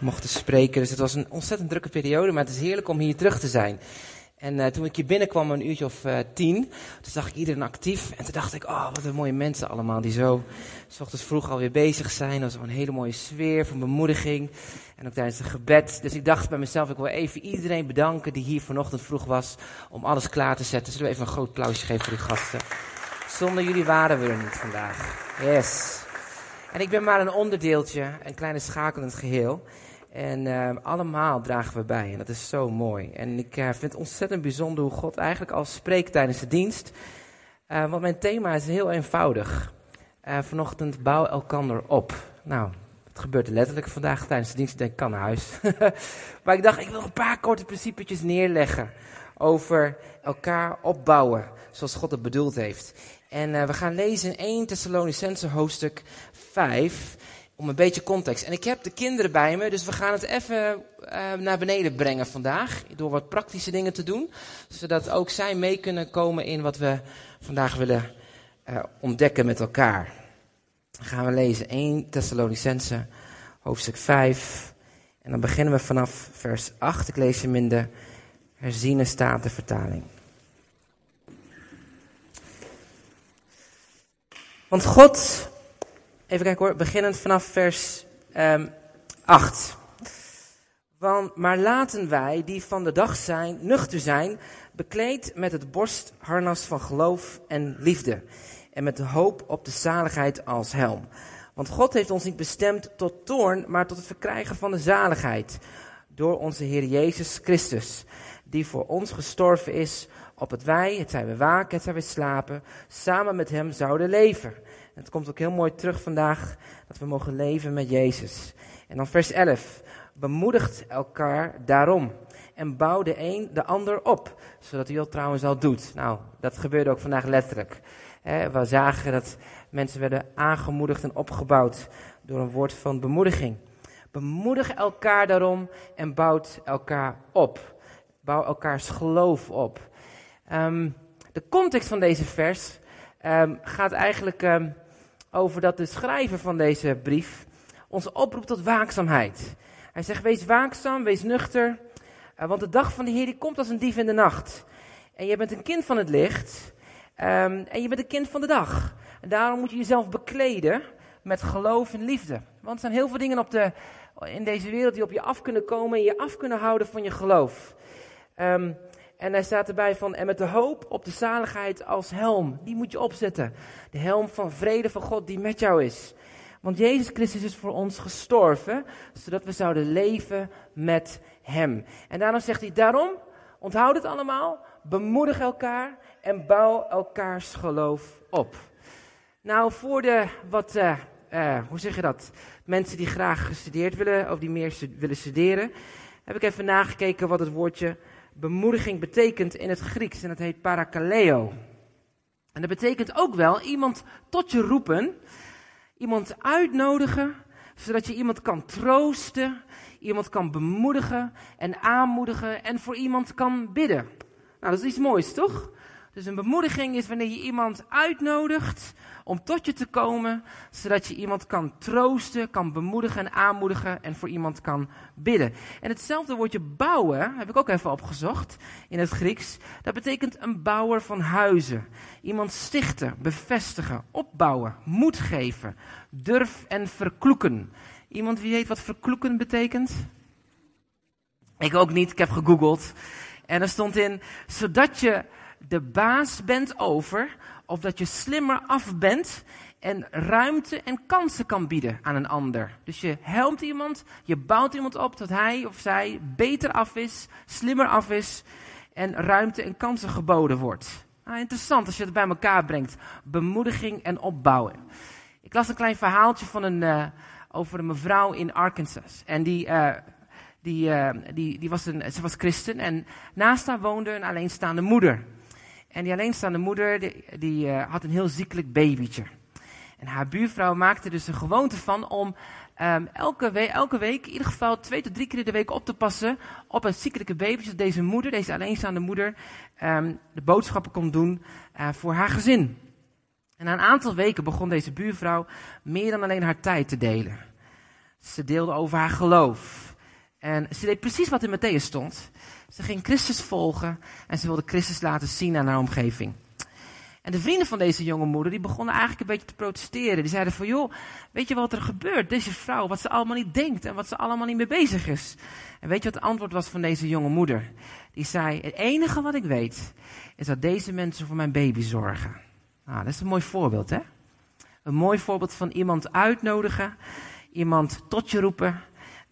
mochten spreken. Dus het was een ontzettend drukke periode, maar het is heerlijk om hier terug te zijn. En uh, toen ik hier binnenkwam, een uurtje of uh, tien, toen zag ik iedereen actief. En toen dacht ik, oh, wat een mooie mensen allemaal, die zo s ochtends vroeg alweer bezig zijn. Dat was een hele mooie sfeer van bemoediging. En ook tijdens het gebed. Dus ik dacht bij mezelf, ik wil even iedereen bedanken die hier vanochtend vroeg was om alles klaar te zetten. Zullen we even een groot applausje geven voor die gasten? Zonder jullie waren we er niet vandaag. Yes. En ik ben maar een onderdeeltje, een kleine schakel in het geheel. En uh, allemaal dragen we bij. En dat is zo mooi. En ik uh, vind het ontzettend bijzonder hoe God eigenlijk al spreekt tijdens de dienst. Uh, want mijn thema is heel eenvoudig. vanochtend bouw elkander op. Nou, het gebeurt letterlijk vandaag tijdens de dienst. Ik denk, kan naar huis. maar ik dacht, ik wil een paar korte principetjes neerleggen. Over elkaar opbouwen. Zoals God het bedoeld heeft. En we gaan lezen in 1 Thessalonicense hoofdstuk 5 om een beetje context. En ik heb de kinderen bij me, dus we gaan het even uh, naar beneden brengen vandaag. Door wat praktische dingen te doen. Zodat ook zij mee kunnen komen in wat we vandaag willen uh, ontdekken met elkaar. Dan gaan we lezen 1 Thessalonicense, hoofdstuk 5. En dan beginnen we vanaf vers 8. Ik lees hem in de herziene statenvertaling. Want God Even kijken hoor, beginnend vanaf vers um, ehm, 8. Want, maar laten wij, die van de dag zijn, nuchter zijn, bekleed met het borstharnas van geloof en liefde. En met de hoop op de zaligheid als helm. Want God heeft ons niet bestemd tot toorn, maar tot het verkrijgen van de zaligheid. Door onze Heer Jezus Christus, die voor ons gestorven is, op het wij, het zijn we waken, het zijn we slapen, samen met hem zouden leven het komt ook heel mooi terug vandaag dat we mogen leven met Jezus. En dan vers 11. Bemoedigt elkaar daarom. En bouw de een de ander op. Zodat u dat trouwens al doet. Nou, dat gebeurde ook vandaag letterlijk. We zagen dat mensen werden aangemoedigd en opgebouwd door een woord van bemoediging. Bemoedig elkaar daarom en bouwt elkaar op. Bouw elkaars geloof op. Um, de context van deze vers um, gaat eigenlijk um, over dat de schrijver van deze brief ons oproept tot waakzaamheid. Hij zegt, wees waakzaam, wees nuchter, uh, want de dag van de Heer die komt als een dief in de nacht. En je bent een kind van het licht en je bent een kind van de dag. En daarom moet je jezelf bekleden met geloof en liefde. Want er zijn heel veel dingen op de, in deze wereld die op je af kunnen komen en je af kunnen houden van je geloof. Um, en hij staat erbij van, en met de hoop op de zaligheid als helm. Die moet je opzetten. De helm van vrede van God die met jou is. Want Jezus Christus is voor ons gestorven, zodat we zouden leven met Hem. En daarom zegt hij, daarom, onthoud het allemaal, bemoedig elkaar en bouw elkaars geloof op. Nou, voor de wat, uh, uh, hoe zeg je dat, mensen die graag gestudeerd willen, of die meer willen studeren, heb ik even nagekeken wat het woordje bemoediging betekent in het Grieks. En dat heet parakaleo. En dat betekent ook wel iemand tot je roepen, iemand uitnodigen, zodat je iemand kan troosten, iemand kan bemoedigen en aanmoedigen en voor iemand kan bidden. Nou, dat is iets moois, toch? Dus een bemoediging is wanneer je iemand uitnodigt om tot je te komen, zodat je iemand kan troosten, kan bemoedigen en aanmoedigen en voor iemand kan bidden. En hetzelfde woordje bouwen, heb ik ook even opgezocht in het Grieks, dat betekent een bouwer van huizen. Iemand stichten, bevestigen, opbouwen, moed geven, durf en verkloeken. Iemand wie weet wat verkloeken betekent? Ik ook niet, ik heb gegoogeld. En er stond in, zodat je de baas bent over, of dat je slimmer af bent en ruimte en kansen kan bieden aan een ander. Dus je helpt iemand, je bouwt iemand op dat hij of zij beter af is, slimmer af is en ruimte en kansen geboden wordt. Nou, interessant als je het bij elkaar brengt. Bemoediging en opbouwen. Ik las een klein verhaaltje van een, uh, over een mevrouw in Arkansas. En die, uh, die, uh, die, die was een, ze was christen en naast haar woonde een alleenstaande moeder. En die alleenstaande moeder, die, uh, had een heel ziekelijk babytje. En haar buurvrouw maakte dus een gewoonte van om um, elke, elke week, in ieder geval twee tot drie keer de week op te passen op een ziekelijke babytje. Dat deze moeder, deze alleenstaande moeder, um, de boodschappen kon doen uh, voor haar gezin. En na een aantal weken begon deze buurvrouw meer dan alleen haar tijd te delen. Ze deelde over haar geloof. En ze deed precies wat in Matthäus stond. Ze ging Christus volgen en ze wilde Christus laten zien aan haar omgeving. En de vrienden van deze jonge moeder, die begonnen eigenlijk een beetje te protesteren. Die zeiden van, joh, weet je wat er gebeurt? Deze vrouw, wat ze allemaal niet denkt en wat ze allemaal niet mee bezig is. En weet je wat het antwoord was van deze jonge moeder? Die zei, het enige wat ik weet, is dat deze mensen voor mijn baby zorgen. Nou, dat is een mooi voorbeeld, hè? Een mooi voorbeeld van iemand uitnodigen, iemand tot je roepen,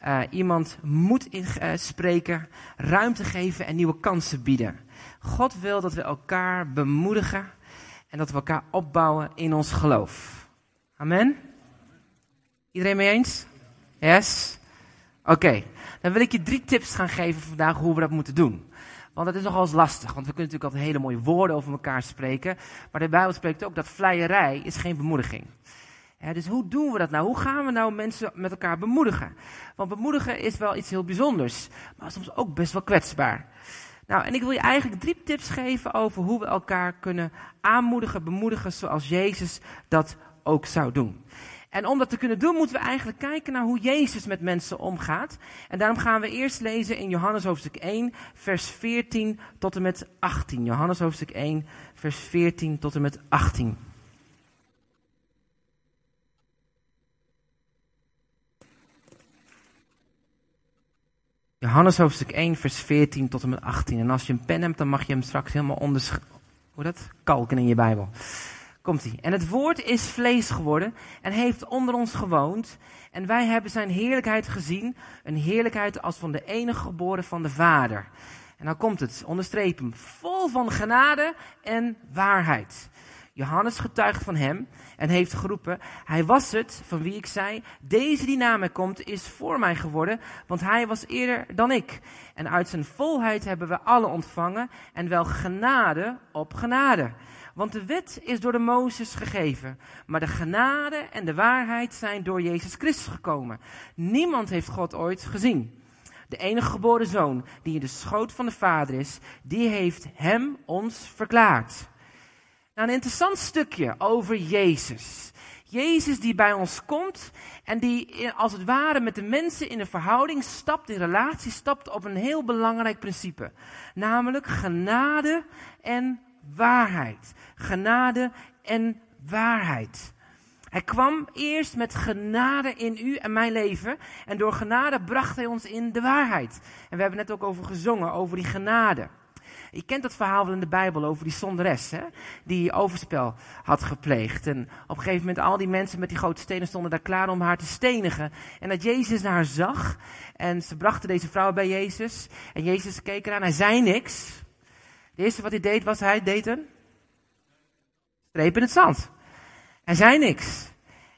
uh, iemand moed inspreken, uh, ruimte geven en nieuwe kansen bieden. God wil dat we elkaar bemoedigen en dat we elkaar opbouwen in ons geloof. Amen? Iedereen mee eens? Yes? Oké, dan wil ik je drie tips gaan geven vandaag hoe we dat moeten doen. Want dat is nogal eens lastig, want we kunnen natuurlijk altijd hele mooie woorden over elkaar spreken. Maar de Bijbel spreekt ook dat vleierij is geen bemoediging. Dus hoe doen we dat nou? Hoe gaan we nou mensen met elkaar bemoedigen? Want bemoedigen is wel iets heel bijzonders, maar soms ook best wel kwetsbaar. Nou, en ik wil je eigenlijk drie tips geven over hoe we elkaar kunnen aanmoedigen, bemoedigen, zoals Jezus dat ook zou doen. En om dat te kunnen doen, moeten we eigenlijk kijken naar hoe Jezus met mensen omgaat. En daarom gaan we eerst lezen in Johannes hoofdstuk 1, vers 14 tot en met 18. Johannes hoofdstuk 1, vers 14 tot en met 18. Johannes hoofdstuk 1, vers 14 tot en met 18. En als je een pen hebt, dan mag je hem straks helemaal onder, hoe dat? kalken in je Bijbel. Komt ie. En het woord is vlees geworden en heeft onder ons gewoond. En wij hebben zijn heerlijkheid gezien. Een heerlijkheid als van de enige geboren van de Vader. En dan komt het, onderstreep hem, vol van genade en waarheid. Johannes getuigt van hem en heeft geroepen, hij was het van wie ik zei, deze die na mij komt is voor mij geworden, want hij was eerder dan ik. En uit zijn volheid hebben we alle ontvangen en wel genade op genade. Want de wet is door de Mozes gegeven, maar de genade en de waarheid zijn door Jezus Christus gekomen. Niemand heeft God ooit gezien. De enige geboren zoon, die in de schoot van de Vader is, die heeft hem ons verklaard. Nou, een interessant stukje over Jezus. Jezus die bij ons komt en die als het ware met de mensen in een verhouding stapt, in relatie stapt op een heel belangrijk principe. Namelijk genade en waarheid. Genade en waarheid. Hij kwam eerst met genade in u en mijn leven. En door genade bracht hij ons in de waarheid. En we hebben net ook over gezongen, over die genade. Je kent dat verhaal wel in de Bijbel over die zonderes, hè? die overspel had gepleegd. En op een gegeven moment al die mensen met die grote stenen stonden daar klaar om haar te stenigen. En dat Jezus naar haar zag. En ze brachten deze vrouw bij Jezus. En Jezus keek eraan, hij zei niks. Het eerste wat hij deed was, hij deed een streep in het zand. Hij zei niks.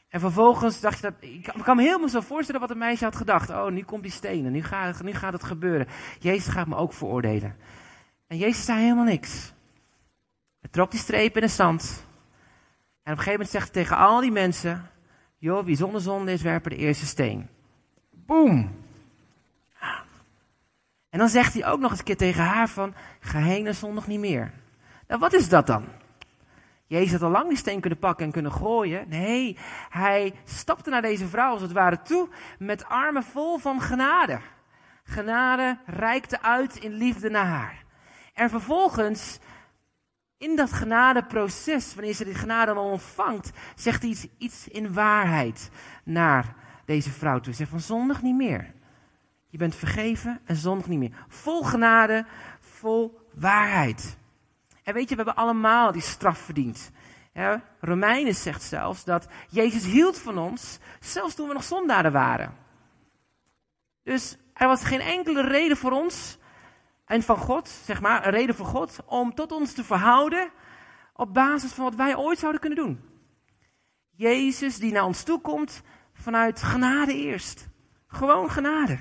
En vervolgens dacht je dat, ik kan me helemaal zo voorstellen wat een meisje had gedacht. Oh, nu komt die stenen, nu gaat, nu gaat het gebeuren. Jezus gaat me ook veroordelen. En Jezus zei helemaal niks. Hij trok die streep in het zand. En op een gegeven moment zegt hij tegen al die mensen: Joh, wie zonder zonde is, werpen de eerste steen. Boom! En dan zegt hij ook nog eens een keer tegen haar van, ga heen en zondig niet meer. Nou, wat is dat dan? Jezus had al lang die steen kunnen pakken en kunnen gooien. Nee, hij stapte naar deze vrouw als het ware toe met armen vol van genade. Genade reikte uit in liefde naar haar. En vervolgens, in dat genadeproces, wanneer ze die genade al ontvangt, zegt hij iets, iets in waarheid naar deze vrouw toe. Zegt van zondig niet meer. Je bent vergeven en zondig niet meer. Vol genade, vol waarheid. En weet je, we hebben allemaal die straf verdiend. Ja, Romeinen zegt zelfs dat Jezus hield van ons, zelfs toen we nog zondaren waren. Dus er was geen enkele reden voor ons en van God, zeg maar, een reden voor God om tot ons te verhouden op basis van wat wij ooit zouden kunnen doen. Jezus die naar ons toe komt vanuit genade eerst. Gewoon genade.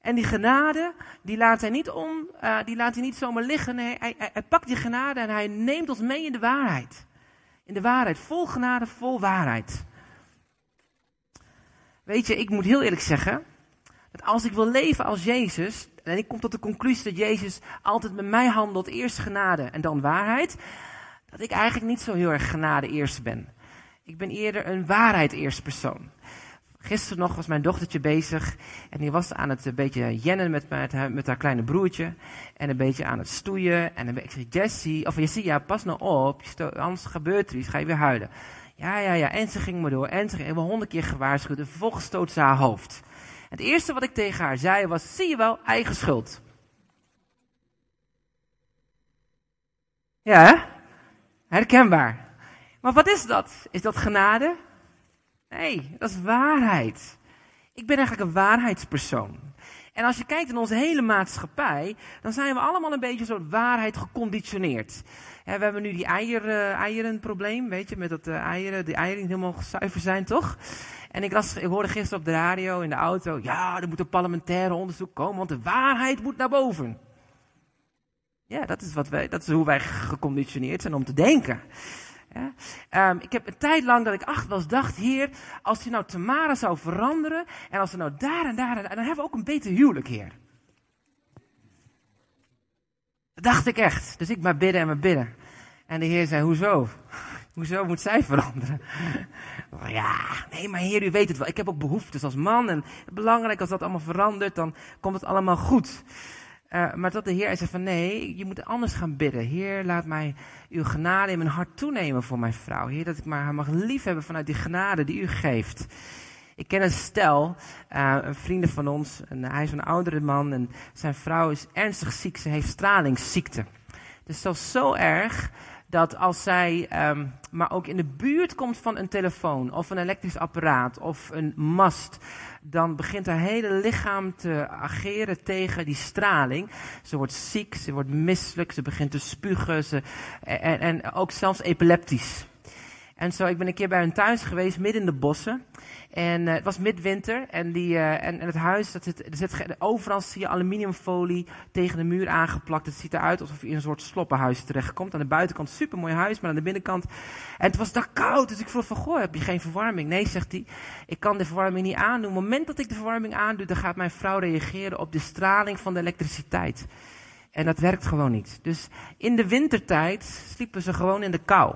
En die genade, die laat hij niet, om, uh, die laat hij niet zomaar liggen. Nee, hij, hij, hij, pakt die genade en hij neemt ons mee in de waarheid. In de waarheid, vol genade, vol waarheid. Weet je, ik moet heel eerlijk zeggen, dat als ik wil leven als Jezus, en ik kom tot de conclusie dat Jezus altijd met mij handelt, eerst genade en dan waarheid, dat ik eigenlijk niet zo heel erg genade eerst ben. Ik ben eerder een waarheid eerst persoon Gisteren nog was mijn dochtertje bezig en die was aan het een beetje jennen met, haar kleine broertje. En een beetje aan het stoeien. En ik zei, Jessie, of Jessie, ja, pas nou op, anders gebeurt er iets, ga je weer huilen. Ja, ja, ja, en ze ging maar door. En ze ging honderd keer gewaarschuwd en vervolgens stoot ze haar hoofd. Het eerste wat ik tegen haar zei was, zie je wel, eigen schuld. Ja, herkenbaar. Maar wat is dat? Is dat genade? Nee, dat is waarheid. Ik ben eigenlijk een waarheidspersoon. En als je kijkt in onze hele maatschappij, dan zijn we allemaal een beetje zo'n waarheid geconditioneerd. we hebben nu die eier, uh, eierenprobleem, weet je, met dat uh, eieren, die eieren helemaal zuiver zijn, toch? En ik, las, ik hoorde gisteren op de radio, in de auto, ja, er moet een parlementaire onderzoek komen, want de waarheid moet naar boven. Ja, dat is, wat wij, dat is hoe wij geconditioneerd zijn om te denken. Ja? Um, ik heb een tijd lang dat ik acht was, dacht, heer, als je nou Tamara zou veranderen, en als ze nou daar en daar en daar, dan hebben we ook een beter huwelijk, heer. Dat dacht ik echt. Dus ik maar bidden en maar bidden. En de heer zei, hoezo? Hoezo moet zij veranderen? ja, nee, maar heer, u weet het wel. Ik heb ook behoeftes als man. En belangrijk als dat allemaal verandert, dan komt het allemaal goed. Uh, maar tot de Heer zei van nee, je moet anders gaan bidden. Heer, laat mij uw genade in mijn hart toenemen voor mijn vrouw. Heer, dat ik maar haar mag liefhebben vanuit die genade die u geeft. Ik ken een stel, uh, een vrienden van ons, en hij is een oudere man en zijn vrouw is ernstig ziek. Ze heeft stralingsziekte. Dus zelfs zo erg dat als zij um, maar ook in de buurt komt van een telefoon of een elektrisch apparaat of een mast, dan begint haar hele lichaam te ageren tegen die straling. Ze wordt ziek, ze wordt misselijk, ze begint te spugen ze, en, en ook zelfs epileptisch. En zo, ik ben een keer bij hun thuis geweest, midden in de bossen. En uh, het was midwinter en, die, uh, en, het huis, dat er zit, overal zie je aluminiumfolie tegen de muur aangeplakt. Het ziet eruit alsof je in een soort sloppenhuis terechtkomt. Aan de buitenkant super mooi huis, maar aan de binnenkant... En het was daar koud, dus ik vroeg van, goh, heb je geen verwarming? Nee, zegt hij, ik kan de verwarming niet aandoen. Op het moment dat ik de verwarming aandoe, dan gaat mijn vrouw reageren op de straling van de elektriciteit. En dat werkt gewoon niet. Dus in de wintertijd sliepen ze gewoon in de kou.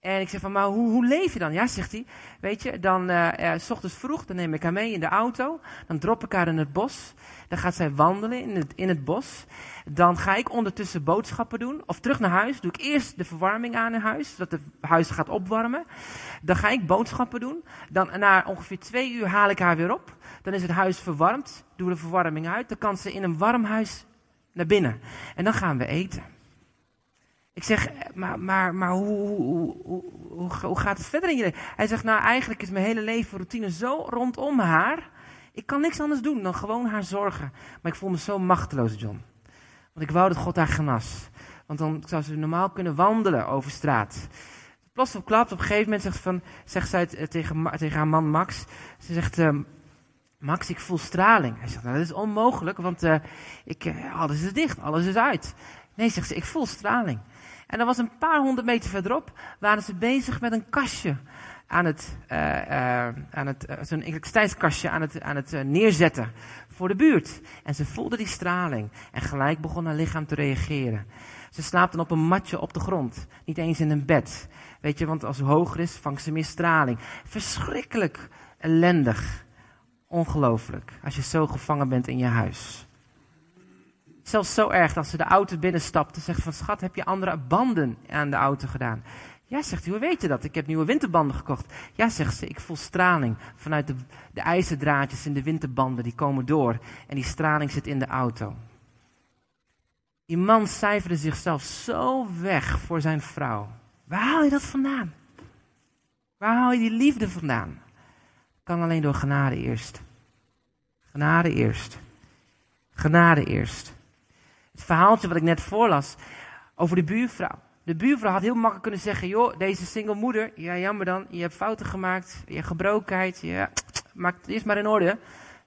En ik zeg van, maar hoe, hoe leef je dan? Ja, zegt hij. Weet je, dan uh, s ochtends vroeg, dan neem ik haar mee in de auto. Dan drop ik haar in het bos. Dan gaat zij wandelen in het, in het bos. Dan ga ik ondertussen boodschappen doen. Of terug naar huis. Doe ik eerst de verwarming aan in huis. Zodat het huis gaat opwarmen. Dan ga ik boodschappen doen. Dan na ongeveer twee uur haal ik haar weer op. Dan is het huis verwarmd. Doe de verwarming uit. Dan kan ze in een warm huis naar binnen. En dan gaan we eten. Ik zeg, maar, maar, maar hoe, hoe, hoe, hoe, gaat het verder in je leven? Hij zegt, nou eigenlijk is mijn hele leven routine zo rondom haar. Ik kan niks anders doen dan gewoon haar zorgen. Maar ik voel me zo machteloos, John. Want ik wou dat God haar genas. Want dan zou ze normaal kunnen wandelen over straat. Plots op klapt, op een gegeven moment zegt, van, zegt zij tegen, tegen haar man Max. Ze zegt, uh, Max, ik voel straling. Hij zegt, nou, dat is onmogelijk, want uh, ik, alles is dicht, alles is uit. Nee, zegt ze, ik voel straling. En dan was een paar honderd meter verderop, waren ze bezig met een kastje aan het, uh, uh, aan het uh, zo'n elektriciteitskastje aan het, aan het neerzetten voor de buurt. En ze voelde die straling en gelijk begon haar lichaam te reageren. Ze slaapt dan op een matje op de grond, niet eens in een bed. Weet je, want als het hoger is, vangt ze meer straling. Verschrikkelijk ellendig. Ongelooflijk, als je zo gevangen bent in je huis. Zelfs zo erg dat ze de auto binnenstapte. Zegt van, schat, heb je andere banden aan de auto gedaan? Ja, zegt hij, hoe weet je dat? Ik heb nieuwe winterbanden gekocht. Ja, zegt ze, ik voel straling vanuit de, de ijzerdraadjes in de winterbanden. Die komen door en die straling zit in de auto. Die man cijferde zichzelf zo weg voor zijn vrouw. Waar haal je dat vandaan? Waar haal je die liefde vandaan? Kan alleen door genade eerst. Genade eerst. Genade eerst. Het verhaaltje wat ik net voorlas over de buurvrouw. De buurvrouw had heel makkelijk kunnen zeggen: joh, deze single moeder, ja jammer dan, je hebt fouten gemaakt, je hebt gebrokenheid, ja, maak het eerst maar in orde,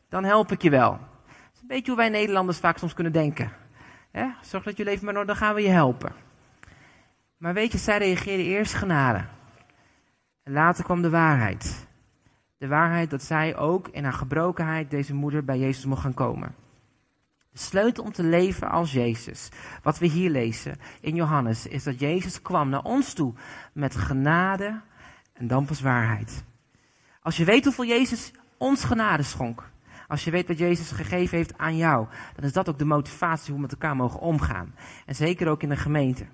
dan help ik je wel. Dat is een beetje hoe wij Nederlanders vaak soms kunnen denken. Zorg dat je leven maar in orde, dan gaan we je helpen. Maar weet je, zij reageerde eerst genade. En later kwam de waarheid. De waarheid dat zij ook in haar gebrokenheid deze moeder bij Jezus mocht gaan komen. De sleutel om te leven als Jezus, wat we hier lezen in Johannes, is dat Jezus kwam naar ons toe met genade en dan pas waarheid. Als je weet hoeveel Jezus ons genade schonk. Als je weet wat Jezus gegeven heeft aan jou. Dan is dat ook de motivatie hoe we met elkaar mogen omgaan. En zeker ook in de gemeente.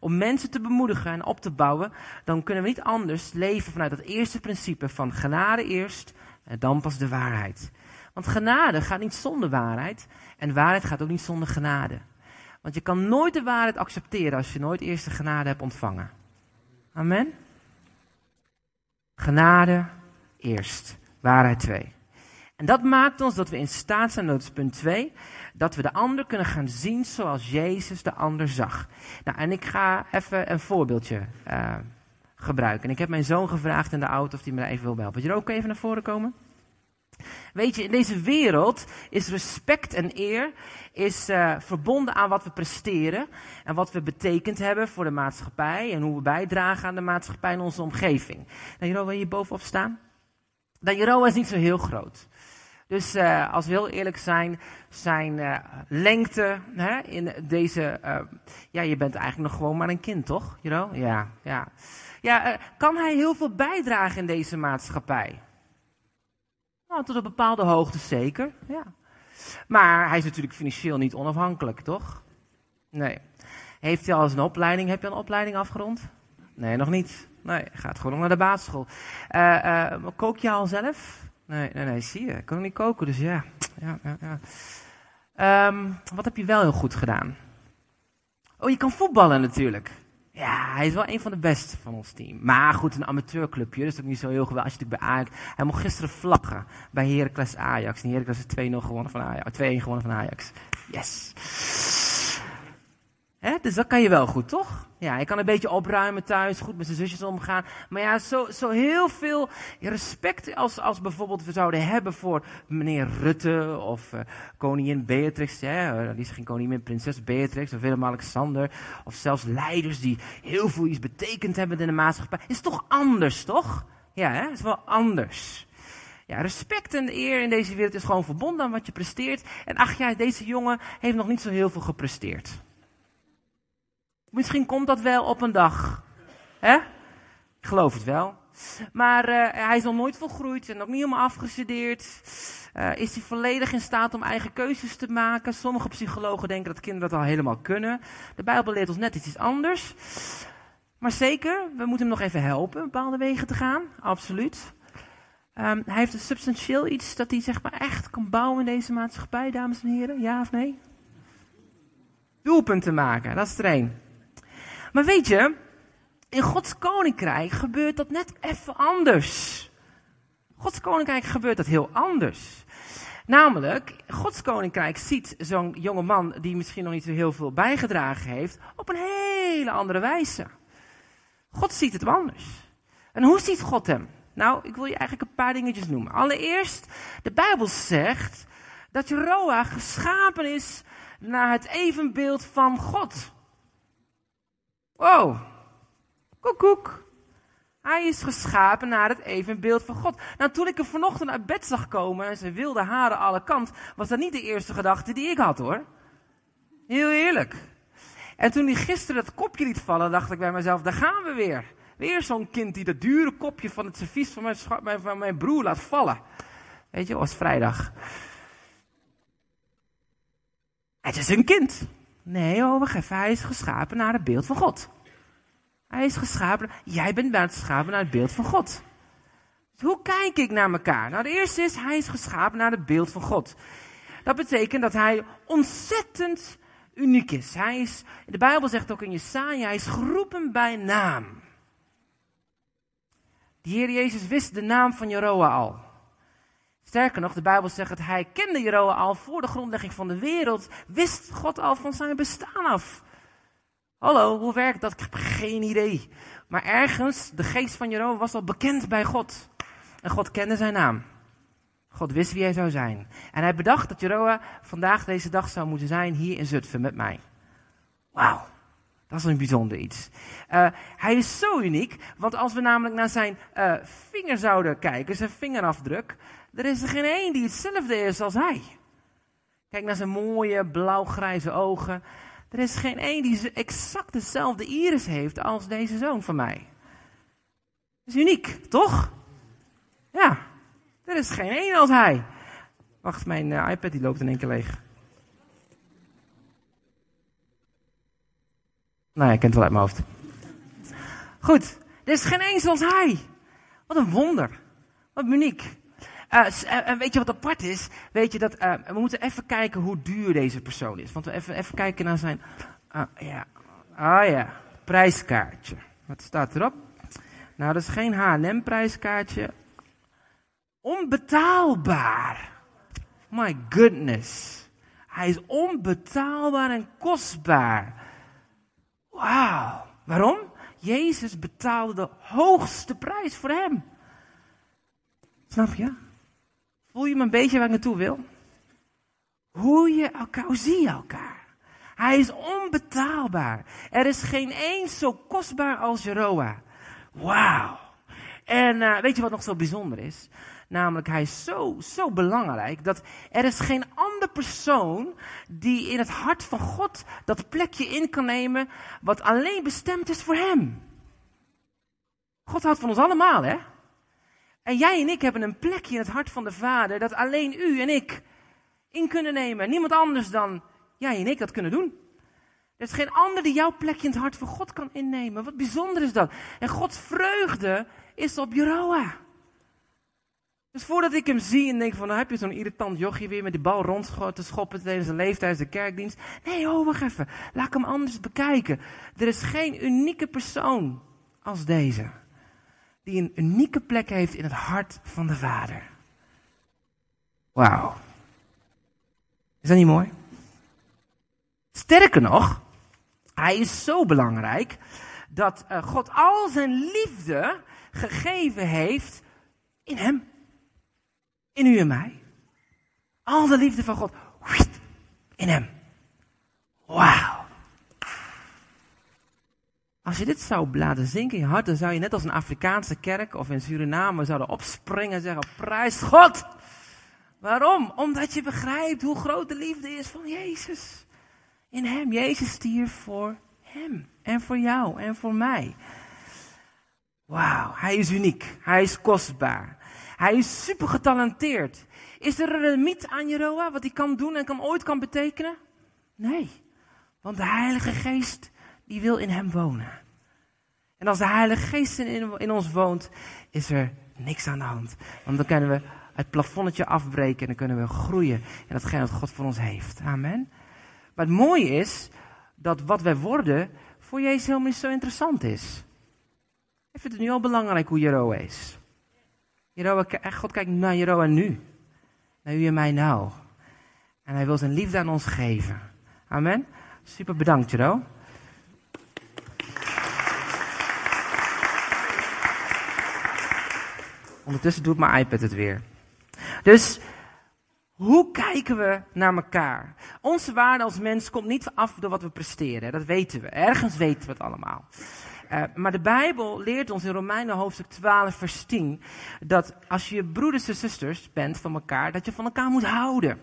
Om mensen te bemoedigen en op te bouwen. Dan kunnen we niet anders leven vanuit dat eerste principe van genade eerst. En dan pas de waarheid. Want genade gaat niet zonder waarheid. En waarheid gaat ook niet zonder genade. Want je kan nooit de waarheid accepteren als je nooit eerst de genade hebt ontvangen. Amen. Genade eerst, waarheid twee. En dat maakt ons dat we in staat zijn, dat is punt 2, dat we de ander kunnen gaan zien zoals Jezus de ander zag. Nou, en ik ga even een voorbeeldje uh, gebruiken. ik heb mijn zoon gevraagd in de auto of hij me even wil helpen. Wil je er ook even naar voren komen? Weet je, in deze wereld is respect en eer is, uh, verbonden aan wat we presteren en wat we betekend hebben voor de maatschappij en hoe we bijdragen aan de maatschappij en onze omgeving. Jeroen, wil je bovenop staan? Jeroen is niet zo heel groot. Dus uh, als we heel eerlijk zijn, zijn uh, lengte hè, in deze. Ja, je bent eigenlijk nog gewoon maar een kind, toch? Jeroen? Ja, ja. Ja, kan hij heel veel bijdragen in deze maatschappij? Nou, tot een bepaalde hoogte zeker, ja. Maar hij is natuurlijk financieel niet onafhankelijk, toch? Nee. Heeft hij al eens een opleiding? Heb je een opleiding afgerond? Nee, nog niet. Nee, gaat gewoon nog naar de basisschool. Uh, uh, kook je al zelf? Nee, nee, nee, zie je. Ik kan niet koken, dus ja. ja, ja, ja. Um, wat heb je wel heel goed gedaan? Oh, je kan voetballen natuurlijk. Ja, hij is wel een van de beste van ons team. Maar goed, een amateurclubje, dus ook niet zo heel geweldig. Als je bij Ajax, hij mocht gisteren vlaggen bij Heracles Ajax. En Heracles is 2-0 gewonnen van Ajax. 2-1 gewonnen van Ajax. Yes. Dus dat kan je wel goed, toch? Ja, je kan een beetje opruimen thuis, goed met zijn zusjes omgaan. Maar ja, zo, zo heel veel respect als, als bijvoorbeeld we zouden hebben voor meneer Rutte of uh, koningin Beatrix. Hè? Die is geen koningin, prinses Beatrix of Willem-Alexander. Of zelfs leiders die heel veel iets betekend hebben in de maatschappij. Is toch anders, toch? Ja, hè? is wel anders. Ja, respect en eer in deze wereld is gewoon verbonden aan wat je presteert. En ach ja, deze jongen heeft nog niet zo heel veel gepresteerd. Misschien komt dat wel op een dag. Hè? Ik geloof het wel. Maar uh, hij is nog nooit volgroeid en ook niet helemaal afgestudeerd. Uh, is hij volledig in staat om eigen keuzes te maken? Sommige psychologen denken dat kinderen dat al helemaal kunnen. De Bijbel leert ons net iets anders. Maar zeker, we moeten hem nog even helpen bepaalde wegen te gaan. Absoluut. Um, hij heeft een substantieel iets dat hij zeg maar echt kan bouwen in deze maatschappij, dames en heren. Ja of nee? Doelpunten maken, dat is er één. Maar weet je, in Gods koninkrijk gebeurt dat net even anders. Gods koninkrijk gebeurt dat heel anders. Namelijk, Gods koninkrijk ziet zo'n jonge man die misschien nog niet zo heel veel bijgedragen heeft, op een hele andere wijze. God ziet het anders. En hoe ziet God hem? Nou, ik wil je eigenlijk een paar dingetjes noemen. Allereerst, de Bijbel zegt dat Jeroa geschapen is naar het evenbeeld van God. Wow, koekoek. Hij is geschapen naar het evenbeeld van God. Nou, toen ik hem vanochtend uit bed zag komen en zijn wilde haren alle kant, was dat niet de eerste gedachte die ik had hoor. Heel eerlijk. En toen hij gisteren dat kopje liet vallen, dacht ik bij mezelf, daar gaan we weer. Weer zo'n kind die dat dure kopje van het servies van mijn, van mijn broer laat vallen. Weet je, was vrijdag. Het is een kind. Nee, oh, wacht even. Hij is geschapen naar het beeld van God. Hij is geschapen. Jij bent geschapen naar het beeld van God. Dus hoe kijk ik naar elkaar? Nou, de eerste is, hij is geschapen naar het beeld van God. Dat betekent dat hij ontzettend uniek is. Hij is, de Bijbel zegt ook in Jesaja, hij is geroepen bij naam. De Heer Jezus wist de naam van Jeroa al. Sterker nog, de Bijbel zegt dat hij kende Jeroa al voor de grondlegging van de wereld. Wist God al van zijn bestaan af. Hallo, hoe werkt dat? Ik heb geen idee. Maar ergens, de geest van Jeroen was al bekend bij God. En God kende zijn naam. God wist wie hij zou zijn. En hij bedacht dat Jeroen vandaag deze dag zou moeten zijn hier in Zutphen met mij. Wauw, dat is een bijzonder iets. Uh, hij is zo uniek, want als we namelijk naar zijn uh, vinger zouden kijken, zijn vingerafdruk, er is er geen één die hetzelfde is als hij. Kijk naar zijn mooie blauw-grijze ogen. Er is geen één die exact dezelfde iris heeft als deze zoon van mij. Dat is uniek, toch? Ja, er is geen één als hij. Wacht, mijn eh, iPad die loopt in één keer leeg. Nou ja, ik ken het wel uit mijn hoofd. Goed, er is geen één zoals hij. Wat een wonder. Wat uniek. Uh, en weet je wat apart is? Weet je dat, uh, we moeten even kijken hoe duur deze persoon is. Want we even, even kijken naar zijn, uh, ja, ah ja, prijskaartje. Wat staat erop? Nou, dat is geen H&M prijskaartje. Onbetaalbaar. My goodness. Hij is onbetaalbaar en kostbaar. Wauw. Waarom? Jezus betaalde de hoogste prijs voor hem. Snap je? Voel je me een beetje waar ik naartoe wil? Hoe je elkaar, hoe zie je elkaar? Hij is onbetaalbaar. Er is geen één zo kostbaar als Jeroa. Wauw. En uh, weet je wat nog zo bijzonder is? Namelijk, hij is zo, zo belangrijk dat er is geen andere persoon die in het hart van God dat plekje in kan nemen wat alleen bestemd is voor hem. God houdt van ons allemaal, hè? En jij en ik hebben een plekje in het hart van de Vader dat alleen u en ik in kunnen nemen. Niemand anders dan jij en ik dat kunnen doen. Er is geen ander die jouw plekje in het hart van God kan innemen. Wat bijzonder is dat. En Gods vreugde is op Jeroa. Dus voordat ik hem zie en denk van, nou heb je zo'n irritant jochie weer met die bal rond te schoppen tijdens de leeftijd de kerkdienst. Nee, oh, wacht even. Laat ik hem anders bekijken. Er is geen unieke persoon als deze. Die een unieke plek heeft in het hart van de Vader. Wauw. Is dat niet mooi? Sterker nog, hij is zo belangrijk dat uh, God al zijn liefde gegeven heeft in hem. In u en mij. Al de liefde van God. In hem. Wauw. Als je dit zou laten zinken in je hart, dan zou je net als een Afrikaanse kerk of in Suriname zouden opspringen en zeggen, prijs God. Waarom? Omdat je begrijpt hoe groot de liefde is van Jezus. In hem. Jezus stierf voor hem. En voor jou en voor mij. Wauw, hij is uniek. Hij is kostbaar. Hij is super getalenteerd. Is er een mythe aan Jeroa wat hij kan doen en kan, ooit kan betekenen? Nee. Want de Heilige Geest, die wil in hem wonen. En als de Heilige Geest in, in ons woont, is er niks aan de hand. Want dan kunnen we het plafonnetje afbreken en dan kunnen we groeien in datgene wat God voor ons heeft. Amen. Maar het mooie is dat wat wij worden voor Jezus helemaal niet zo interessant is. Ik vind het nu al belangrijk hoe Jeroa is. Jeroa, God kijkt naar Jeroa nu. Naar u en mij nou. En hij wil zijn liefde aan ons geven. Amen. Super bedankt, Jero. Ondertussen doet mijn iPad het weer. Dus hoe kijken we naar elkaar? Onze waarde als mens komt niet af door wat we presteren. Dat weten we. Ergens weten we het allemaal. Uh, maar de Bijbel leert ons in Romeinen hoofdstuk 12, vers 10, dat als je broeders en zusters bent van elkaar, dat je van elkaar moet houden.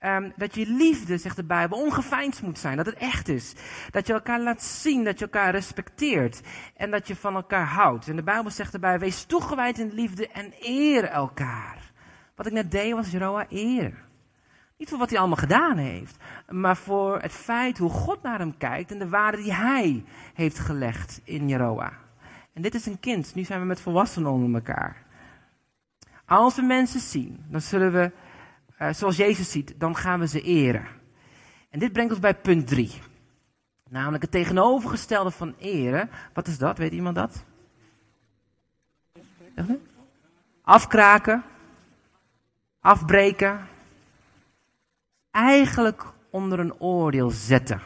Um, dat je liefde, zegt de Bijbel, ongeveinsd moet zijn. Dat het echt is. Dat je elkaar laat zien, dat je elkaar respecteert. En dat je van elkaar houdt. En de Bijbel zegt erbij, wees toegewijd in liefde en eer elkaar. Wat ik net deed was Jeroa eer. Niet voor wat hij allemaal gedaan heeft, maar voor het feit hoe God naar hem kijkt en de waarde die hij heeft gelegd in Jeroa. En dit is een kind, nu zijn we met volwassenen onder elkaar. Als we mensen zien, dan zullen we, uh, zoals Jezus ziet, dan gaan we ze eren. En dit brengt ons bij punt 3. Namelijk het tegenovergestelde van eren. Wat is dat? Weet iemand dat? Afkraken. Afbreken eigenlijk onder een oordeel zetten.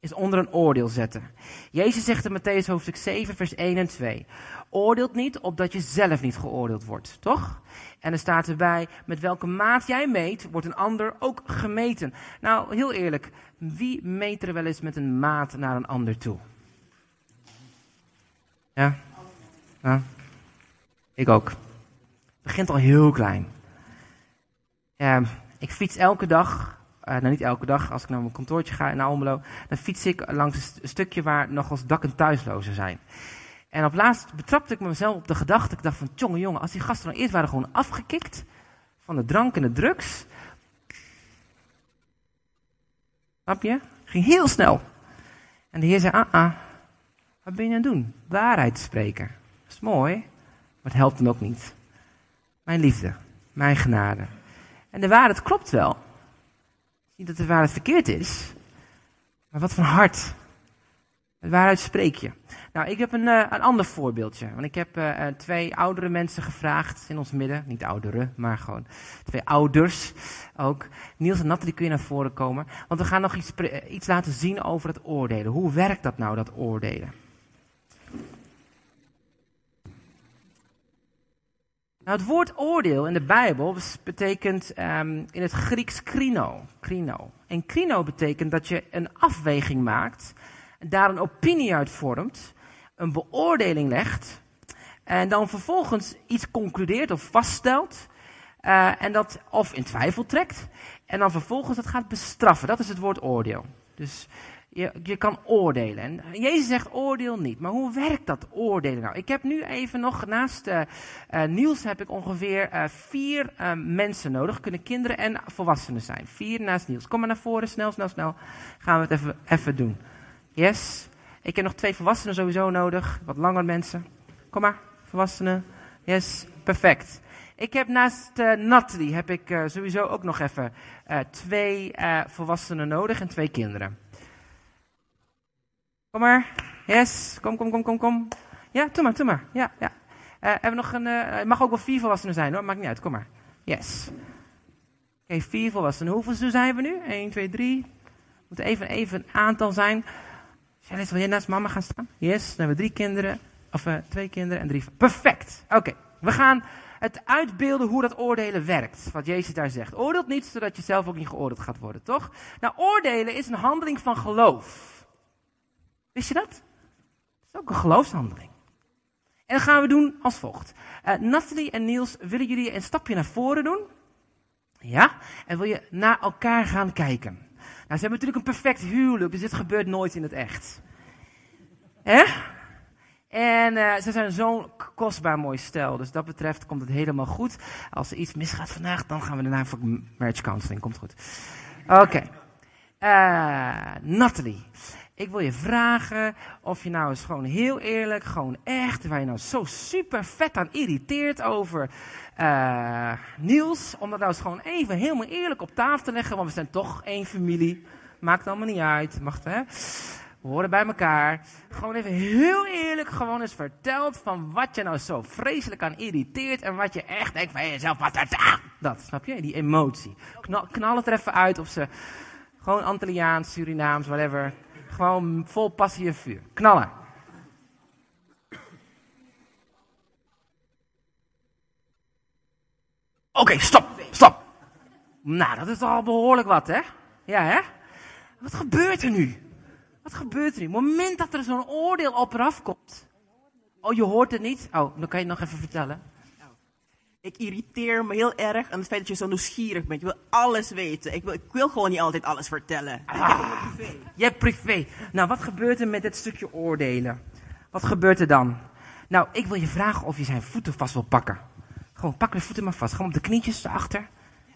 Is onder een oordeel zetten. Jezus zegt in Matthäus hoofdstuk 7, vers 1 en 2. Oordeelt niet opdat je zelf niet geoordeeld wordt, toch? En er staat erbij, met welke maat jij meet, wordt een ander ook gemeten. Nou, heel eerlijk, wie meet er wel eens met een maat naar een ander toe? Ja? ja? Ik ook. Het begint al heel klein. Ja, ik fiets elke dag, uh, nou niet elke dag, als ik naar mijn kantoortje ga in Almelo, dan fiets ik langs een stukje waar nog als dak- en thuislozen zijn. En op laatst betrapte ik mezelf op de gedachte. Ik dacht van, jongen, jongen, als die gasten nou eerst waren gewoon afgekikt van de drank en de drugs. Snap je? Ging heel snel. En de Heer zei, ah, ah, wat ben je aan het doen? Waarheid spreken. Dat is mooi, maar het helpt hem ook niet. Mijn liefde, mijn genade. En de waarheid klopt wel. Niet dat de waarheid verkeerd is, maar wat van hart. Waaruit spreek je? Nou, ik heb een, uh, een ander voorbeeldje. Want ik heb uh, twee oudere mensen gevraagd in ons midden. Niet ouderen, maar gewoon twee ouders ook. Niels en Nathalie, kun je naar voren komen? Want we gaan nog iets, iets laten zien over het oordelen. Hoe werkt dat nou, dat oordelen? Nou, het woord oordeel in de Bijbel betekent um, in het Grieks krino, krino. En krino betekent dat je een afweging maakt, daar een opinie uit vormt, een beoordeling legt en dan vervolgens iets concludeert of vaststelt uh, en dat of in twijfel trekt en dan vervolgens het gaat bestraffen. Dat is het woord oordeel. Dus je, je kan oordelen. En Jezus zegt oordeel niet. Maar hoe werkt dat oordelen nou? Ik heb nu even nog naast uh, Niels heb ik ongeveer vier mensen nodig. Kunnen kinderen en volwassenen zijn. Vier naast Niels. Kom maar naar voren, snel, snel, snel. Gaan we het even, even doen. Yes. Ik heb nog twee volwassenen sowieso nodig. Wat langer mensen. Kom maar, volwassenen. Yes, perfect. Ik heb naast uh, Natalie heb ik uh, sowieso ook nog even uh, twee volwassenen nodig en twee kinderen. Kom maar. Yes. Kom, kom, kom, kom, kom. Ja, doe maar, doe maar. Ja, ja. Hebben we nog een. Het mag ook wel vier volwassenen zijn hoor. Maakt niet uit. Kom maar. Yes. Oké, vier volwassenen. Hoeveel zijn we nu? 1, 2, 3. Moet even, even een aantal zijn. Charlotte, wil jij naast mama gaan staan? Yes. Dan hebben we drie kinderen. Of uh, twee kinderen en drie. Perfect. Oké. Okay. We gaan het uitbeelden hoe dat oordelen werkt. Wat Jezus daar zegt. Oordeelt niet zodat je zelf ook niet geoordeeld gaat worden, toch? Nou, oordelen is een handeling van geloof. Wist je dat? Dat is ook een geloofshandeling. En dat gaan we doen als volgt. Uh, Nathalie en Niels, willen jullie een stapje naar voren doen? Ja? En wil je naar elkaar gaan kijken? Nou, ze hebben natuurlijk een perfect huwelijk, dus dit gebeurt nooit in het echt. Hè? En uh, ze zijn zo'n kostbaar mooi stel. Dus dat betreft komt het helemaal goed. Als er iets misgaat vandaag, dan gaan we daarna voor marriage counseling. Komt goed. Oké. Okay. Uh, Nathalie. Ik wil je vragen of je nou eens gewoon heel eerlijk, gewoon echt, waar je nou zo super vet aan irriteert over uh, Niels, om dat nou eens gewoon even helemaal eerlijk op tafel te leggen, want we zijn toch één familie. Maakt allemaal niet uit, mag hè? We horen bij elkaar. Gewoon even heel eerlijk gewoon eens verteld van wat je nou zo vreselijk aan irriteert en wat je echt denkt van jezelf, wat dat, dat, snap je? Die emotie. Knal, knal het er even uit of ze gewoon Antilliaans, Surinaams, whatever. Gewoon vol passie en vuur. Knallen. Oké, stop, stop. Nou, dat is toch al behoorlijk wat, hè? Ja, hè? Wat gebeurt er nu? Wat gebeurt er nu? Op het moment dat er zo'n oordeel op eraf komt. Oh, je hoort het niet? Oh, dan kan je het nog even vertellen. Ik irriteer me heel erg aan het feit dat je zo nieuwsgierig bent. Je wil alles weten. Ik wil, ik wil gewoon niet altijd alles vertellen. Ah, privé. Je hebt privé. Nou, wat gebeurt er met dit stukje oordelen? Wat gebeurt er dan? Nou, ik wil je vragen of je zijn voeten vast wil pakken. Gewoon, pak de voeten maar vast. Gewoon op de knietjes erachter.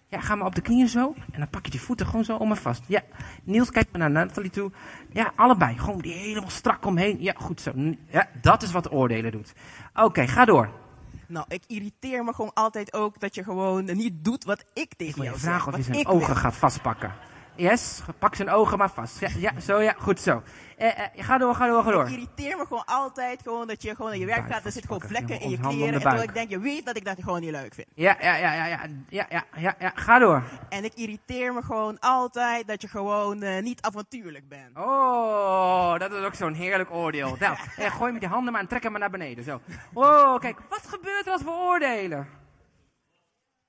Ja, ga maar op de knieën zo. En dan pak je die voeten gewoon zo om me vast. Ja, Niels, kijk maar naar Nathalie toe. Ja, allebei. Gewoon die helemaal strak omheen. Ja, goed zo. Ja, dat is wat oordelen doet. Oké, ga door. Nou, ik irriteer me gewoon altijd ook dat je gewoon niet doet wat ik tegen ik jou zeg. vraag of je zijn ogen wil. gaat vastpakken. Yes, pak zijn ogen maar vast. Ja, ja zo ja, goed zo. Eh, eh, ga door, ga door, ga door. Ik irriteer me gewoon altijd gewoon dat je gewoon naar je werk gaat. Er zitten gewoon vlekken in je kleren. En terwijl ik denk, je weet dat ik dat gewoon niet leuk vind. Ja, ja, ja, ja, ja, ja, ja, ja, ja. ga door. En ik irriteer me gewoon altijd dat je gewoon uh, niet avontuurlijk bent. Oh, dat is ook zo'n heerlijk oordeel. Nou, eh, gooi met je handen maar en trek hem maar naar beneden. Zo. Oh, kijk, wat gebeurt er als we oordelen?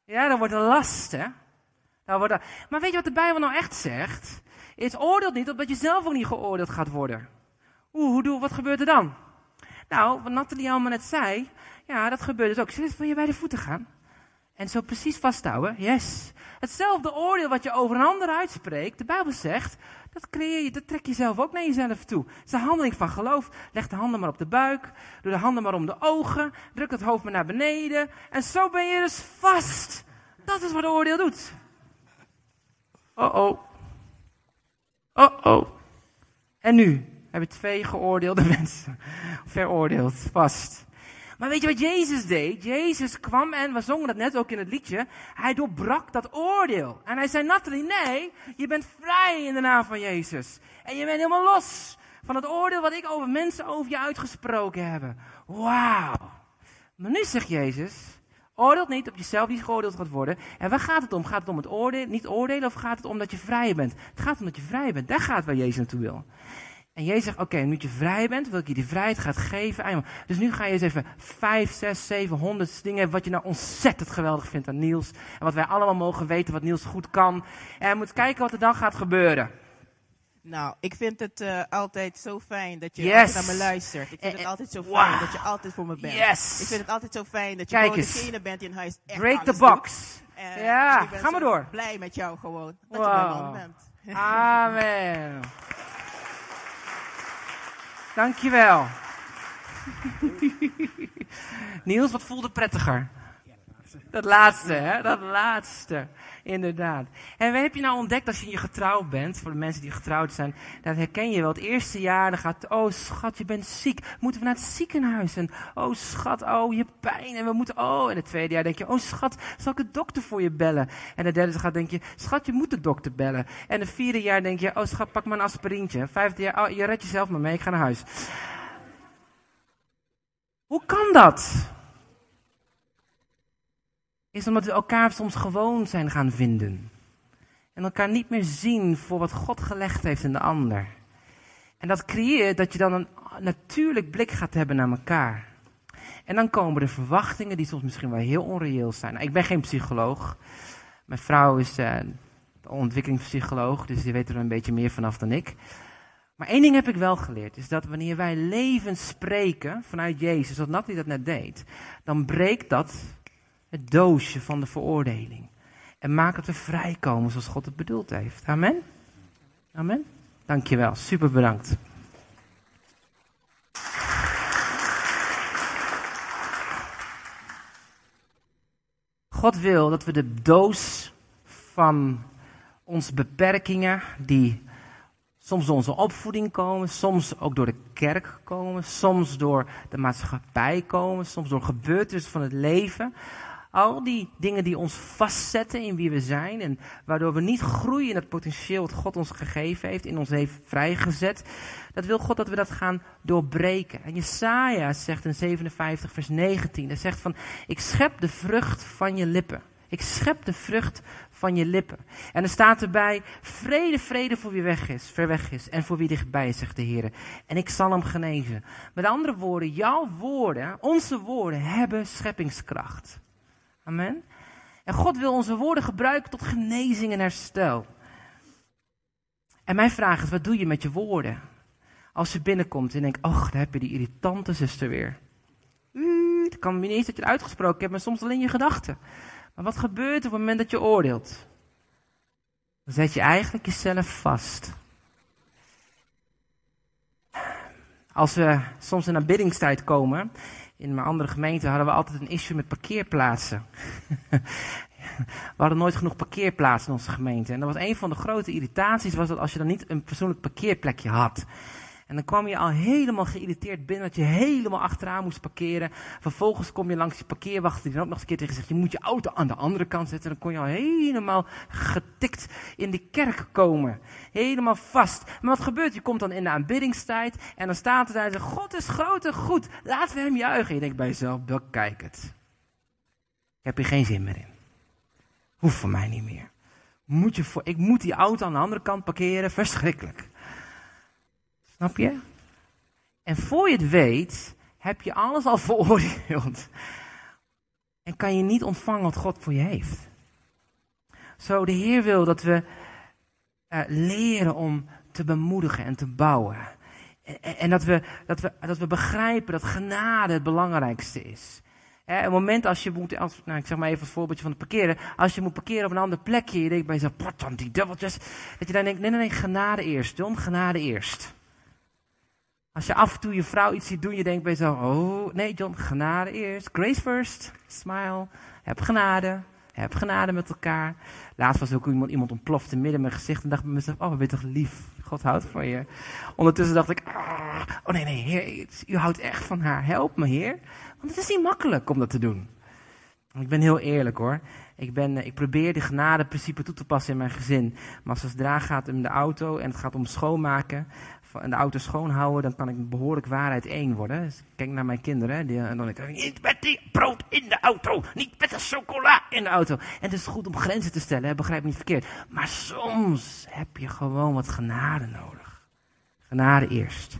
Ja, dan wordt het last, hè? Het... Maar weet je wat de Bijbel nou echt zegt? is oordeelt niet omdat je zelf ook niet geoordeeld gaat worden. Oeh, hoe doe, wat gebeurt er dan? Nou, wat Nathalie allemaal net zei, ja, dat gebeurt dus ook. Wil je bij de voeten gaan? En zo precies vasthouden, yes. Hetzelfde oordeel wat je over een ander uitspreekt, de Bijbel zegt, dat creëer je, dat trek je zelf ook naar jezelf toe. Het is een handeling van geloof. Leg de handen maar op de buik, doe de handen maar om de ogen, druk het hoofd maar naar beneden. En zo ben je dus vast. Dat is wat oordeel doet. Oh oh. Oh oh. En nu hebben twee geoordeelde mensen veroordeeld, vast. Maar weet je wat Jezus deed? Jezus kwam en, we zongen dat net ook in het liedje, hij doorbrak dat oordeel. En hij zei, Nathalie, nee, je bent vrij in de naam van Jezus. En je bent helemaal los van het oordeel wat ik over mensen over je uitgesproken heb. Wauw. Maar nu zegt Jezus, oordeelt niet op jezelf die geoordeeld gaat worden. En waar gaat het om? Gaat het om het oordeel, niet oordelen of gaat het om dat je vrij bent? Het gaat om dat je vrij bent. Daar gaat waar Jezus naartoe wil. En Jezus zegt, oké, nu je vrij bent, wil ik je die vrijheid gaat geven. Dus nu ga je eens even vijf, zes, zeven, honderd dingen wat je nou ontzettend geweldig vindt aan Niels. En wat wij allemaal mogen weten wat Niels goed kan. En moet kijken wat er dan gaat gebeuren. Nou, ik vind het uh, altijd zo fijn dat je yes. naar me luistert. Ik vind het altijd zo fijn wow. dat je altijd voor me bent. Yes. Ik vind het altijd zo fijn dat je Kijk gewoon degene bent die in huis echt Break the box. Ja, ik ben ga maar door. blij met jou gewoon. Dat wow. je mijn man bent. Amen. Dankjewel. Niels, wat voelde prettiger? Dat laatste, hè? Dat laatste. Inderdaad. En wat heb je nou ontdekt als je getrouwd bent? Voor de mensen die getrouwd zijn. Dat herken je wel. Het eerste jaar, dan gaat, oh schat, je bent ziek. Moeten we naar het ziekenhuis? En, oh schat, oh, je pijn. En we moeten, oh. En het tweede jaar denk je, oh schat, zal ik de dokter voor je bellen? En het derde gaat denk je, schat, je moet de dokter bellen. En het vierde jaar denk je, oh schat, pak maar een aspirintje. Vijfde jaar, oh, je redt jezelf maar mee, ik ga naar huis. Hoe kan dat? Is omdat we elkaar soms gewoon zijn gaan vinden. En elkaar niet meer zien voor wat God gelegd heeft in de ander. En dat creëert dat je dan een natuurlijk blik gaat hebben naar elkaar. En dan komen er verwachtingen die soms misschien wel heel onreëel zijn. Nou, ik ben geen psycholoog. Mijn vrouw is uh, ontwikkelingspsycholoog, dus die weet er een beetje meer vanaf dan ik. Maar één ding heb ik wel geleerd, is dat wanneer wij leven spreken vanuit Jezus, zoals Nathalie dat net deed, dan breekt dat het doosje van de veroordeling. En maak dat we vrijkomen zoals God het bedoeld heeft. Amen? Amen? Dankjewel, super bedankt. God wil dat we de doos van onze beperkingen, die soms door onze opvoeding komen, soms ook door de kerk komen, soms door de maatschappij komen, soms door gebeurtenissen van het leven, al die dingen die ons vastzetten in wie we zijn en waardoor we niet groeien in het potentieel wat God ons gegeven heeft, in ons heeft vrijgezet. Dat wil God dat we dat gaan doorbreken. En Jesaja zegt in 57 vers 19, hij zegt van, ik schep de vrucht van je lippen. Ik schep de vrucht van je lippen. En er staat erbij, vrede, vrede voor wie weg is, ver weg is en voor wie dichtbij is, zegt de Heer. En ik zal hem genezen. Met andere woorden, jouw woorden, onze woorden hebben scheppingskracht. Amen. En God wil onze woorden gebruiken tot genezing en herstel. En mijn vraag is, wat doe je met je woorden? Als je binnenkomt en denkt, ach, daar heb je die irritante zuster weer. Het kan niet eens dat je het uitgesproken hebt, maar soms alleen je gedachten. Maar wat gebeurt er op het moment dat je oordeelt? Dan zet je eigenlijk jezelf vast. Als we soms in aanbiddingstijd komen in mijn andere gemeente hadden we altijd een issue met parkeerplaatsen. we hadden nooit genoeg parkeerplaatsen in onze gemeente. En dat was een van de grote irritaties, was dat als je dan niet een persoonlijk parkeerplekje had. En dan kwam je al helemaal geïrriteerd binnen dat je helemaal achteraan moest parkeren. Vervolgens kom je langs die parkeerwachter die dan ook nog eens een keer tegen zegt, je moet je auto aan de andere kant zetten. En dan kon je al helemaal getikt in die kerk komen. Helemaal vast. Maar wat gebeurt? Je komt dan in de aanbiddingstijd en dan staat er daar en zegt, God is groot en goed. Laten we hem juichen. En je denkt bij jezelf, bekijk het. Ik heb hier geen zin meer in. Hoeft voor mij niet meer. Moet je voor, ik moet die auto aan de andere kant parkeren. Verschrikkelijk. Snap je? En voor je het weet, heb je alles al veroordeeld. En kan je niet ontvangen wat God voor je heeft. Zo, de Heer wil dat we uh, leren om te bemoedigen en te bouwen. En, en, dat, we, dat, we, dat we begrijpen dat genade het belangrijkste is. Hè, een moment als je moet, als, nou, ik zeg maar even als voorbeeldje van het parkeren. Als je moet parkeren op een ander plekje, je denkt bij jezelf, wat dan die dubbeltjes. Dat je dan denkt, nee, nee, nee, genade eerst. John, genade eerst. Als je af en toe je vrouw iets ziet doen, je denkt bij jezelf, oh, nee John, genade eerst. Grace first, smile, heb genade, heb genade met elkaar. Laatst was ook iemand, iemand ontplofte midden in mijn gezicht en dacht bij mezelf, oh, wat ben je toch lief. God houdt van je. Ondertussen dacht ik, ah, oh nee, nee, heer, u houdt echt van haar. Help me, heer. Want het is niet makkelijk om dat te doen. Ik ben heel eerlijk hoor. Ik, ben, eh, ik probeer die genadeprincipe toe te passen in mijn gezin. Maar als het zodra gaat in de auto en het gaat om schoonmaken, en de auto schoonhouden, dan kan ik behoorlijk waarheid één worden. Dus kijk naar mijn kinderen, die, en dan ik, niet met die brood in de auto, niet met de chocola in de auto. En het is goed om grenzen te stellen, begrijp me niet verkeerd. Maar soms heb je gewoon wat genade nodig. Genade eerst.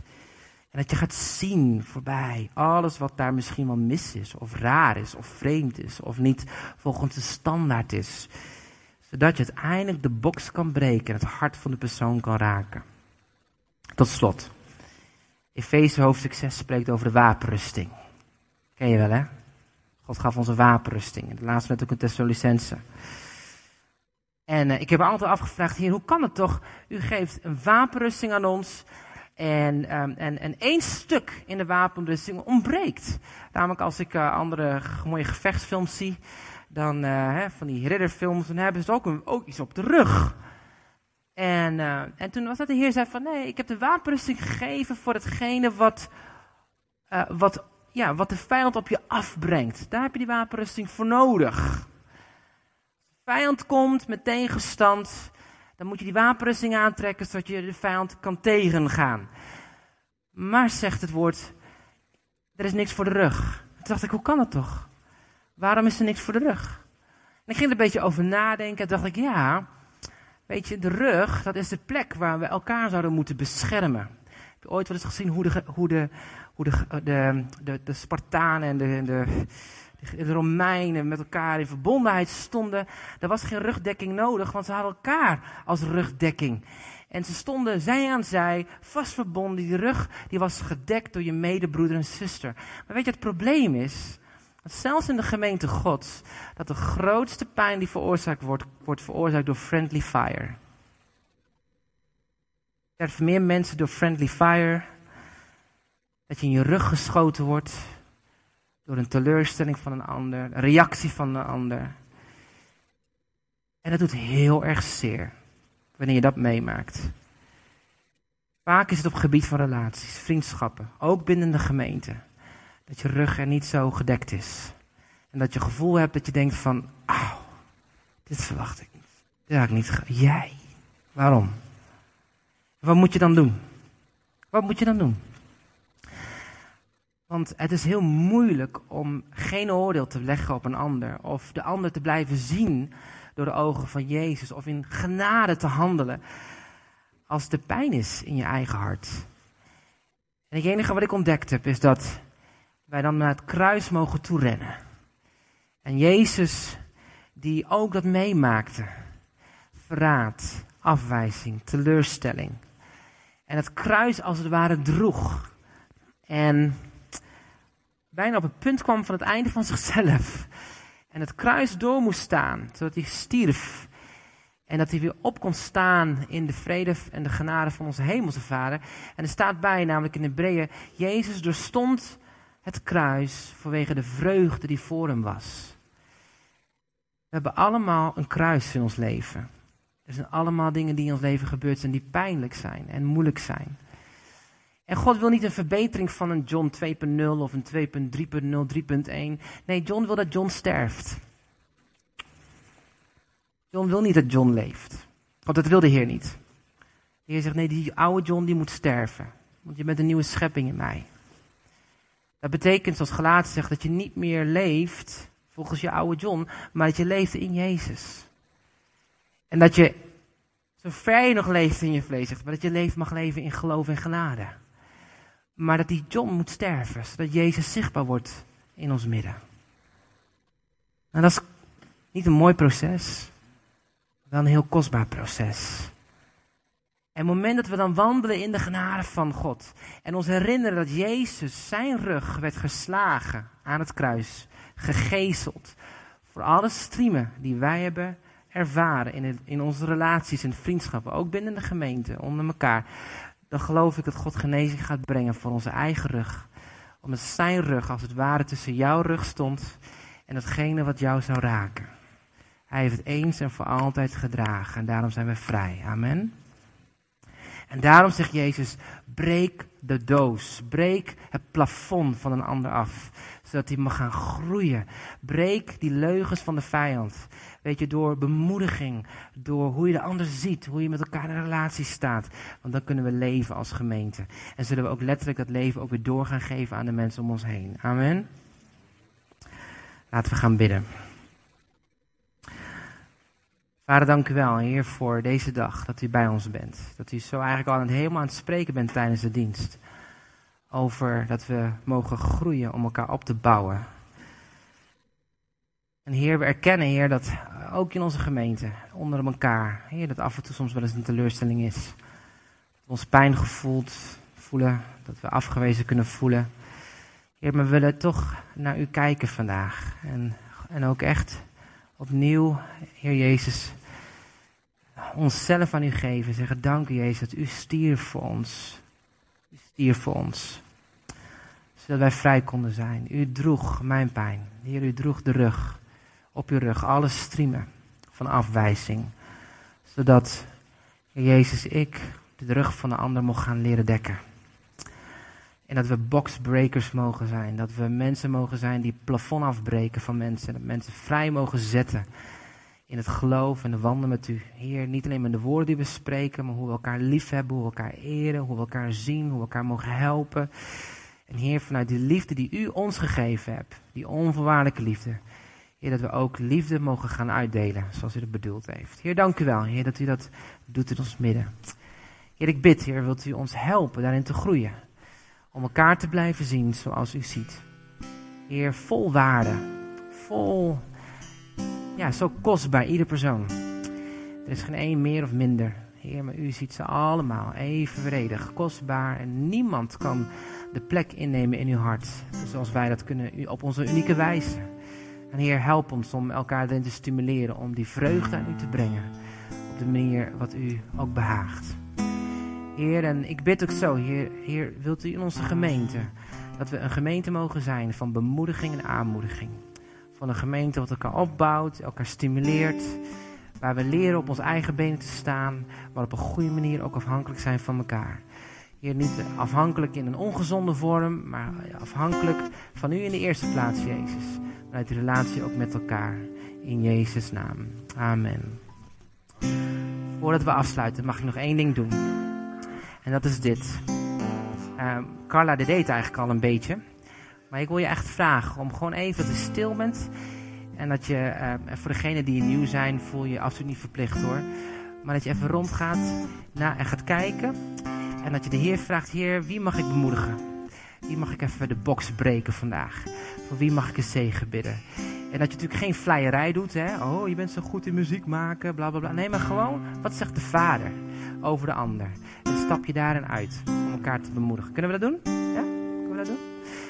En dat je gaat zien voorbij alles wat daar misschien wel mis is, of raar is, of vreemd is, of niet volgens de standaard is. Zodat je uiteindelijk de box kan breken en het hart van de persoon kan raken. Tot slot. Efeze hoofdstuk 6 spreekt over de wapenrusting. Ken je wel hè? God gaf ons een wapenrusting. De laatste net ook een Thessalonicense. En uh, ik heb altijd afgevraagd, heer, hoe kan het toch? U geeft een wapenrusting aan ons. En, um, en, en één stuk in de wapenrusting ontbreekt. Namelijk als ik uh, andere mooie gevechtsfilms zie, dan uh, hè, van die ridderfilms, dan hebben ze ook, een, ook iets op de rug. En, uh, en toen was dat de Heer zei van nee, ik heb de wapenrusting gegeven voor hetgene wat, wat, ja, wat de vijand op je afbrengt. Daar heb je die wapenrusting voor nodig. De vijand komt met tegenstand, dan moet je die wapenrusting aantrekken zodat je de vijand kan tegengaan. Maar zegt het woord, er is niks voor de rug. Toen dacht ik, hoe kan dat toch? Waarom is er niks voor de rug? En ik ging er een beetje over nadenken en dacht ik, ja, weet je, de rug, dat is de plek waar we elkaar zouden moeten beschermen. Heb je ooit wel eens gezien hoe de, hoe de, hoe de, de, de, de Spartanen en de, de, de Romeinen met elkaar in verbondenheid stonden. Er was geen rugdekking nodig, want ze hadden elkaar als rugdekking. En ze stonden zij aan zij, vast verbonden. Die rug die was gedekt door je medebroeder en zuster. Maar weet je, het probleem is, dat zelfs in de gemeente Gods, dat de grootste pijn die veroorzaakt wordt, wordt veroorzaakt door friendly fire. Er meer mensen door friendly fire, dat je in je rug geschoten wordt, door een teleurstelling van een ander, een reactie van een ander. En dat doet heel erg zeer, wanneer je dat meemaakt. Vaak is het op gebied van relaties, vriendschappen, ook binnen de gemeente. Dat je rug er niet zo gedekt is. En dat je het gevoel hebt dat je denkt van, auw, dit verwacht ik niet. Dit had ik niet Jij, waarom? Wat moet je dan doen? Wat moet je dan doen? Want het is heel moeilijk om geen oordeel te leggen op een ander. Of de ander te blijven zien door de ogen van Jezus. Of in genade te handelen. Als de pijn is in je eigen hart. En het enige wat ik ontdekt heb is dat wij dan naar het kruis mogen toerennen. En Jezus, die ook dat meemaakte. Verraad, afwijzing, teleurstelling. En het kruis als het ware droeg. En bijna op het punt kwam van het einde van zichzelf. En het kruis door moest staan, zodat hij stierf. En dat hij weer op kon staan in de vrede en de genade van onze hemelse Vader. En er staat bij, namelijk in Hebreeën, Jezus doorstond het kruis vanwege de vreugde die voor hem was. We hebben allemaal een kruis in ons leven. Er zijn allemaal dingen die in ons leven gebeurd zijn die pijnlijk zijn en moeilijk zijn. En God wil niet een verbetering van een John 2.0 of een 2.3.0, 3.1. Nee, John wil dat John sterft. John wil niet dat John leeft. Want dat wil de Heer niet. De Heer zegt, nee, die oude John die moet sterven. Want je bent een nieuwe schepping in mij. Dat betekent, zoals Gelaten zegt, dat je niet meer leeft volgens je oude John, maar dat je leeft in Jezus. En dat je, zover je nog leeft in je vlees, maar dat je leven mag leven in geloof en genade. Maar dat die John moet sterven, zodat Jezus zichtbaar wordt in ons midden. En dat is niet een mooi proces, wel een heel kostbaar proces. En het moment dat we dan wandelen in de genade van God en ons herinneren dat Jezus zijn rug werd geslagen aan het kruis, gegezeld. Voor alle streamen die wij hebben ervaren in, in onze relaties en vriendschappen, ook binnen de gemeente, onder elkaar. Dan geloof ik dat God genezing gaat brengen voor onze eigen rug. Omdat zijn rug als het ware tussen jouw rug stond en datgene wat jou zou raken. Hij heeft het eens en voor altijd gedragen en daarom zijn we vrij. Amen. En daarom zegt Jezus, breek de doos. Breek het plafond van een ander af. Zodat hij mag gaan groeien. Breek die leugens van de vijand. Weet je, door bemoediging. Door hoe je de ander ziet. Hoe je met elkaar in relatie staat. Want dan kunnen we leven als gemeente. En zullen we ook letterlijk dat leven ook weer door gaan geven aan de mensen om ons heen. Amen. Laten we gaan bidden. Vader, dank u wel, Heer, voor deze dag, dat u bij ons bent. Dat u zo eigenlijk al helemaal aan het spreken bent tijdens de dienst. Over dat we mogen groeien om elkaar op te bouwen. En Heer, we erkennen, Heer, dat ook in onze gemeente, onder elkaar, Heer, dat af en toe soms wel eens een teleurstelling is. Dat we ons pijn gevoeld voelen, dat we afgewezen kunnen voelen. Heer, maar we willen toch naar u kijken vandaag. En, en ook echt opnieuw, Heer Jezus, onszelf aan u geven. Zeggen, dank u Jezus dat u stierf voor ons. U stierf voor ons. Zodat wij vrij konden zijn. U droeg mijn pijn. Heer, u droeg de rug. Op uw rug alle striemen van afwijzing. Zodat, Jezus, ik de rug van de ander mocht gaan leren dekken. En dat we boxbreakers mogen zijn. Dat we mensen mogen zijn die plafond afbreken van mensen. Dat mensen vrij mogen zetten in het geloof en de wandelen met u. Heer, niet alleen met de woorden die we spreken, maar hoe we elkaar lief hebben, hoe we elkaar eren, hoe we elkaar zien, hoe we elkaar mogen helpen. En Heer, vanuit die liefde die u ons gegeven hebt, die onvoorwaardelijke liefde, Heer, dat we ook liefde mogen gaan uitdelen, zoals u het bedoeld heeft. Heer, dank u wel, Heer, dat u dat doet in ons midden. Heer, ik bid, Heer, wilt u ons helpen daarin te groeien. Om elkaar te blijven zien zoals u ziet. Heer, vol waarde, vol ja, zo kostbaar, ieder persoon. Er is geen één meer of minder. Heer, maar u ziet ze allemaal evenredig, kostbaar. En niemand kan de plek innemen in uw hart. Zoals wij dat kunnen op onze unieke wijze. En Heer, help ons om elkaar erin te stimuleren. Om die vreugde aan u te brengen. Op de manier wat u ook behaagt. Heer, en ik bid ook zo, Heer, Heer, wilt u in onze gemeente, dat we een gemeente mogen zijn van bemoediging en aanmoediging van een gemeente wat elkaar opbouwt, elkaar stimuleert. Waar we leren op onze eigen benen te staan, maar op een goede manier ook afhankelijk zijn van elkaar. Hier niet afhankelijk in een ongezonde vorm, maar afhankelijk van u in de eerste plaats, Jezus. Vanuit de relatie ook met elkaar. In Jezus' naam. Amen. Voordat we afsluiten, mag ik nog één ding doen. En dat is dit. Uh, Carla deed eigenlijk al een beetje. Maar ik wil je echt vragen om gewoon even te stil bent. En dat je, uh, voor degenen die nieuw zijn, voel je je absoluut niet verplicht hoor. Maar dat je even rondgaat en gaat kijken. En dat je de Heer vraagt, Heer, wie mag ik bemoedigen? Wie mag ik even de box breken vandaag? Voor wie mag ik een zegen bidden? En dat je natuurlijk geen vleierij doet, hè? Oh, je bent zo goed in muziek maken, bla bla bla. Nee, maar gewoon, wat zegt de vader over de ander? En stap je daarin uit om elkaar te bemoedigen. Kunnen we dat doen? Ja?